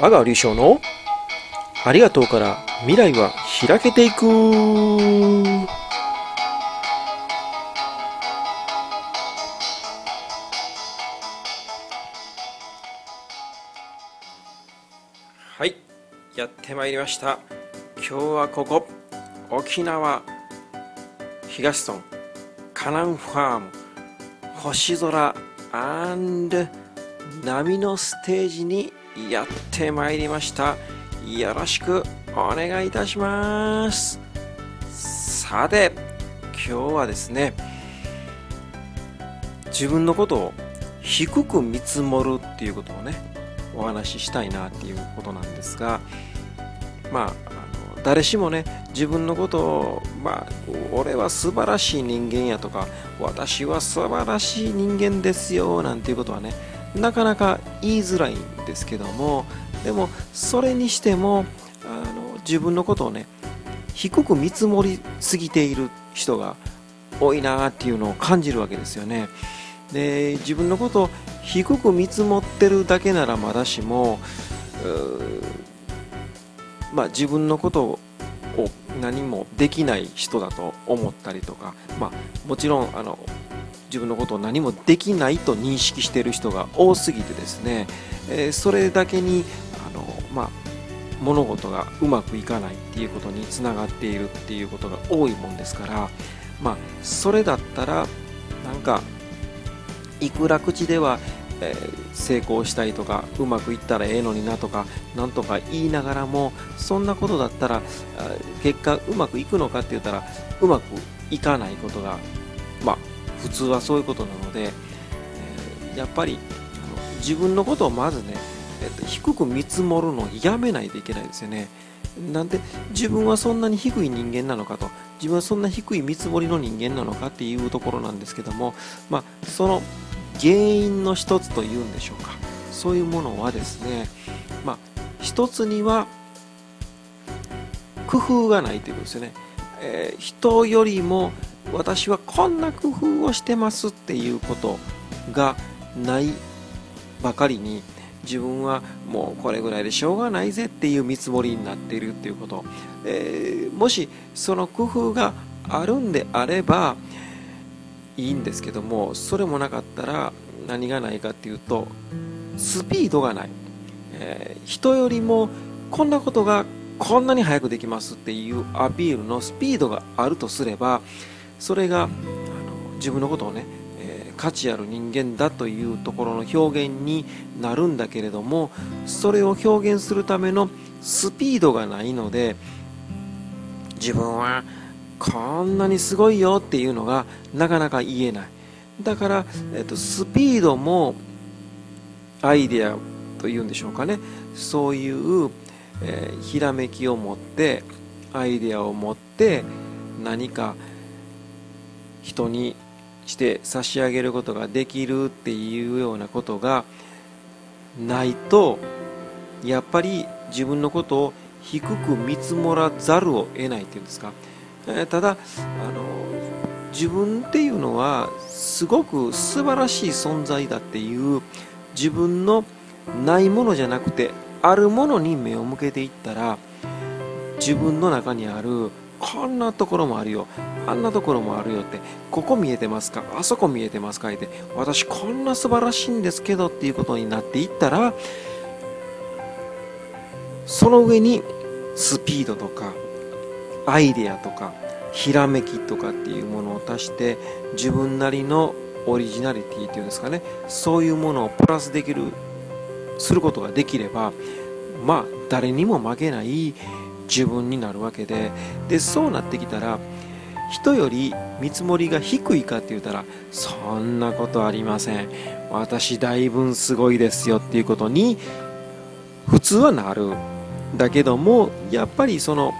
阿川隆翔のありがとうから未来は開けていく。はいやってまいりました。今日はここ沖縄東村カナンファーム星空波のステージにやってまいりました。よろしくお願いいたします。さて今日はですね自分のことを低く見積もるっていうことをねお話ししたいなっていうことなんですがまあ誰しもね自分のことをまあ俺は素晴らしい人間やとか私は素晴らしい人間ですよなんていうことはねなかなか言いづらいんですけどもでもそれにしてもあの自分のことをね低く見積もりすぎている人が多いなっていうのを感じるわけですよね。で自分のことを低く見積もってるだけならまだしもまあ、自分のことを何もできない人だと思ったりとか、まあ、もちろんあの自分のことを何もできないと認識している人が多すぎてですね、えー、それだけにあの、まあ、物事がうまくいかないっていうことにつながっているっていうことが多いもんですから、まあ、それだったらなんかいくら口ではえー、成功したいとかうまくいったらええのになとかなんとか言いながらもそんなことだったら結果うまくいくのかって言ったらうまくいかないことがまあ普通はそういうことなので、えー、やっぱり自分のことをまずね、えー、低く見積もるのをやめないといけないですよね。なんで自分はそんなに低い人間なのかと自分はそんな低い見積もりの人間なのかっていうところなんですけども、まあ、その原因の一つというんでしょうかそういうものはですねまあ一つには工夫がないということですよね、えー、人よりも私はこんな工夫をしてますっていうことがないばかりに自分はもうこれぐらいでしょうがないぜっていう見積もりになっているっていうこと、えー、もしその工夫があるんであればいいんですけどもそれもなかったら何がないかっていうとスピードがない、えー、人よりもこんなことがこんなに速くできますっていうアピールのスピードがあるとすればそれがあの自分のことをね、えー、価値ある人間だというところの表現になるんだけれどもそれを表現するためのスピードがないので自分はこんなにすごいよっていうのがなかなか言えない。だから、えっと、スピードもアイデアというんでしょうかね。そういう、えー、ひらめきを持ってアイデアを持って何か人にして差し上げることができるっていうようなことがないとやっぱり自分のことを低く見積もらざるを得ないっていうんですか。えただあの自分っていうのはすごく素晴らしい存在だっていう自分のないものじゃなくてあるものに目を向けていったら自分の中にあるこんなところもあるよ。あんなところもあるよってここ見えてますか？あそこ見えてますか？って私こんな素晴らしいんですけどっていうことになっていったらその上にスピードとかアイデアとかひらめきとかっていうものを足して自分なりのオリジナリティっていうんですかね。そういうものをプラスできるすることができればまあ誰にも負けない自分になるわけで。でそうなってきたら人より見積もりが低いかって言ったらそんなことありません。私だいぶすごいですよっていうことに普通はなる。だけどもやっぱりその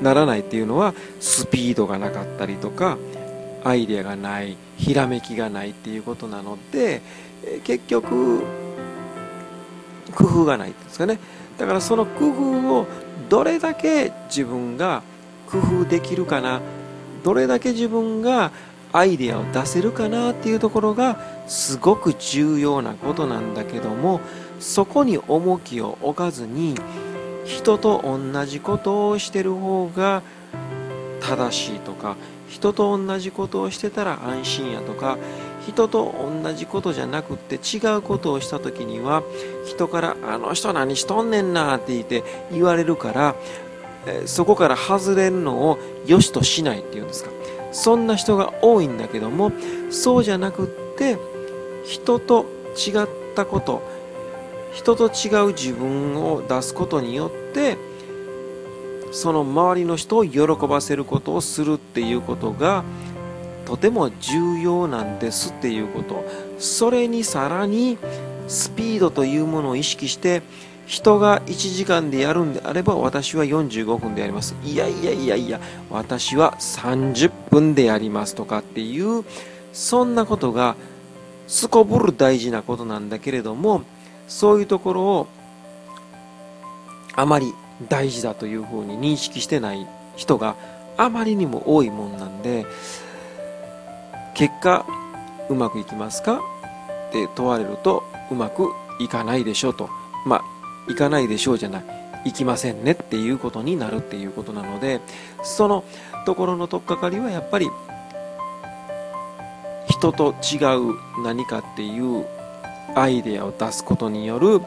ならないっていうのはスピードがなかったりとかアイデアがないひらめきがないっていうことなので結局工夫がないんですかね。だからその工夫をどれだけ自分が工夫できるかなどれだけ自分がアイデアを出せるかなっていうところがすごく重要なことなんだけどもそこに重きを置かずに人と同じことをしてる方が正しいとか人と同じことをしてたら安心やとか人と同じことじゃなくって違うことをした時には人から「あの人何しとんねんな」って言って言われるからそこから外れるのを良しとしないっていうんですか。そんな人が多いんだけどもそうじゃなくって人と違ったこと人と違う自分を出すことによってその周りの人を喜ばせることをするっていうことがとても重要なんですっていうこと。それにさらにスピードというものを意識して人が1時間でやるんであれば私は45分でやります。いやいやいやいや私は30分でやりますとかっていうそんなことがすこぶる大事なことなんだけれどもそういうところをあまり大事だというふうに認識してない人があまりにも多いもんなんで結果うまくいきますか？って問われるとうまくいかないでしょうと。まあいかないでしょうじゃない。行きませんね。っていうことになるっていうことなのでそのところの取っかかりはやっぱり人と違う何かっていうアイデアを出すことによる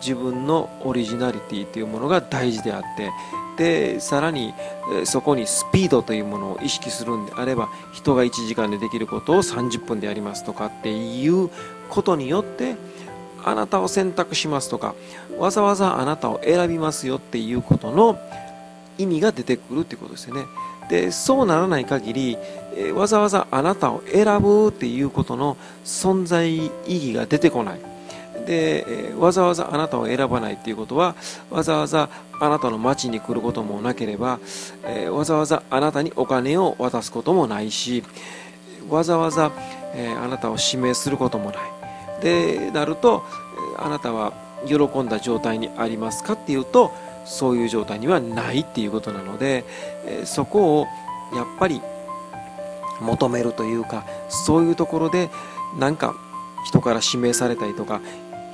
自分のオリジナリティというものが大事であってでさらにそこにスピードというものを意識するんであれば人が1時間でできることを30分でやりますとかっていうことによってあなたを選択しますとかわざわざあなたを選びますよっていうことの意味が出てくるってことですよね。でそうならない限り、わざわざあなたを選ぶっていうことの存在意義が出てこない。で、わざわざあなたを選ばないっていうことはわざわざあなたの町に来ることもなければ、えわざわざあなたにお金を渡すこともないしわざわざ、えあなたを指名することもない。でなるとあなたは喜んだ状態にありますかっていうとそういう状態にはないっていうことなので、えそこをやっぱり求めるというかそういうところでなんか人から指名されたりとか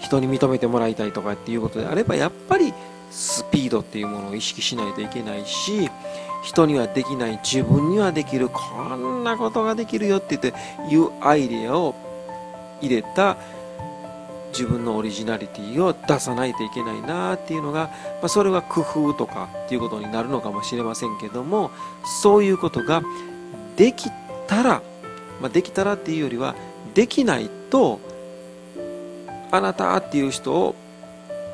人に認めてもらいたいとかっていうことであればやっぱりスピードっていうものを意識しないといけないし人にはできない自分にはできるこんなことができるよって言っていうアイデアを入れた自分のオリジナリティを出さないといけないなっていうのが、まあ、それは工夫とかっていうことになるのかもしれませんけどもそういうことができたら、まあ、できたらっていうよりはできないとあなたっていう人を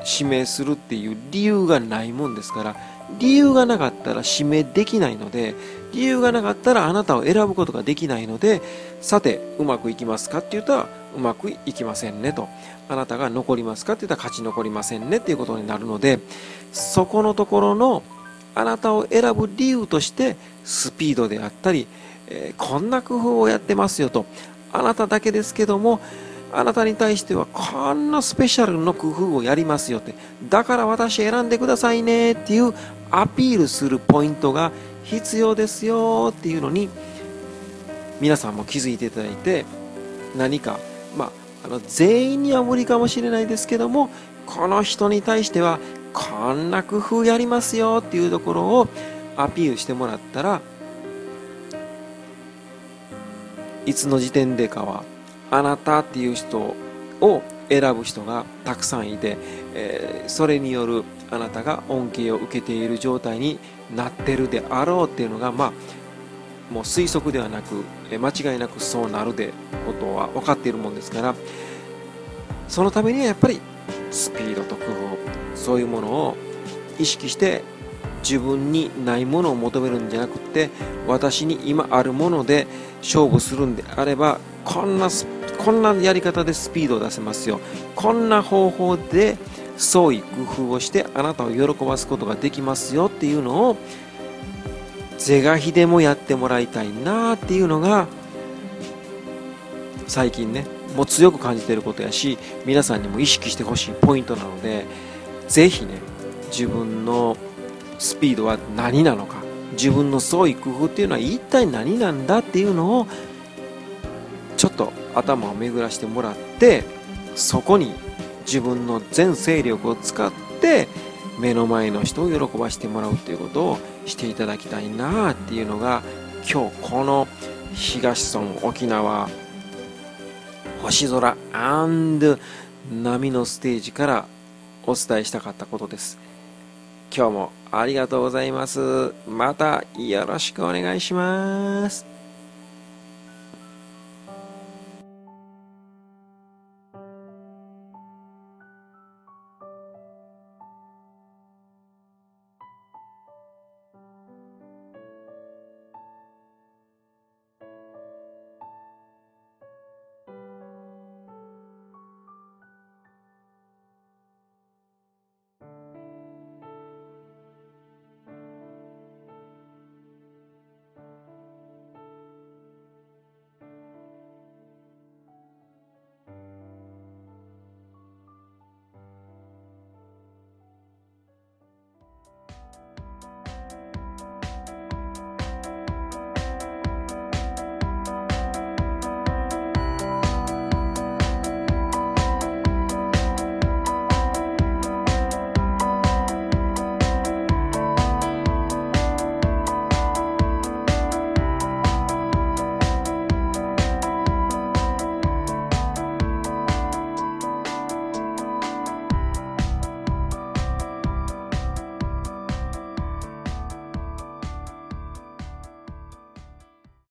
指名するっていう理由がないもんですから理由がなかったら指名できないので理由がなかったらあなたを選ぶことができないのでさてうまくいきますかって言ったらうまくいきませんねと。あなたが残りますかって言ったら勝ち残りませんねっていうことになるのでそこのところのあなたを選ぶ理由としてスピードであったり、えー、こんな工夫をやってますよと。あなただけですけどもあなたに対してはこんなスペシャルの工夫をやりますよって。だから私選んでくださいねっていうアピールするポイントが必要ですよっていうのに皆さんも気づいていただいて何かまああの全員には無理かもしれないですけどもこの人に対してはこんな工夫やりますよっていうところをアピールしてもらったらいつの時点でかはあなたっていう人を選ぶ人がたくさんいて、えー、それによるあなたが恩恵を受けている状態になってるであろうっていうのがまあもう推測ではなくえ間違いなくそうなるでことは分かっているもんですからそのためにはやっぱりスピードと工夫そういうものを意識して自分にないものを求めるんじゃなくって私に今あるもので勝負するんであればこんなスピードこんなやり方でスピードを出せますよ。こんな方法で創意工夫をしてあなたを喜ばすことができますよっていうのを是が非でもやってもらいたいなっていうのが最近ねもう強く感じてることやし皆さんにも意識してほしいポイントなので是非ね自分のスピードは何なのか自分の創意工夫っていうのは一体何なんだっていうのをちょっと頭を巡らしてもらってそこに自分の全勢力を使って目の前の人を喜ばしてもらうということをしていただきたいなっていうのが今日この東村沖縄星空波のステージからお伝えしたかったことです。今日もありがとうございます。またよろしくお願いします。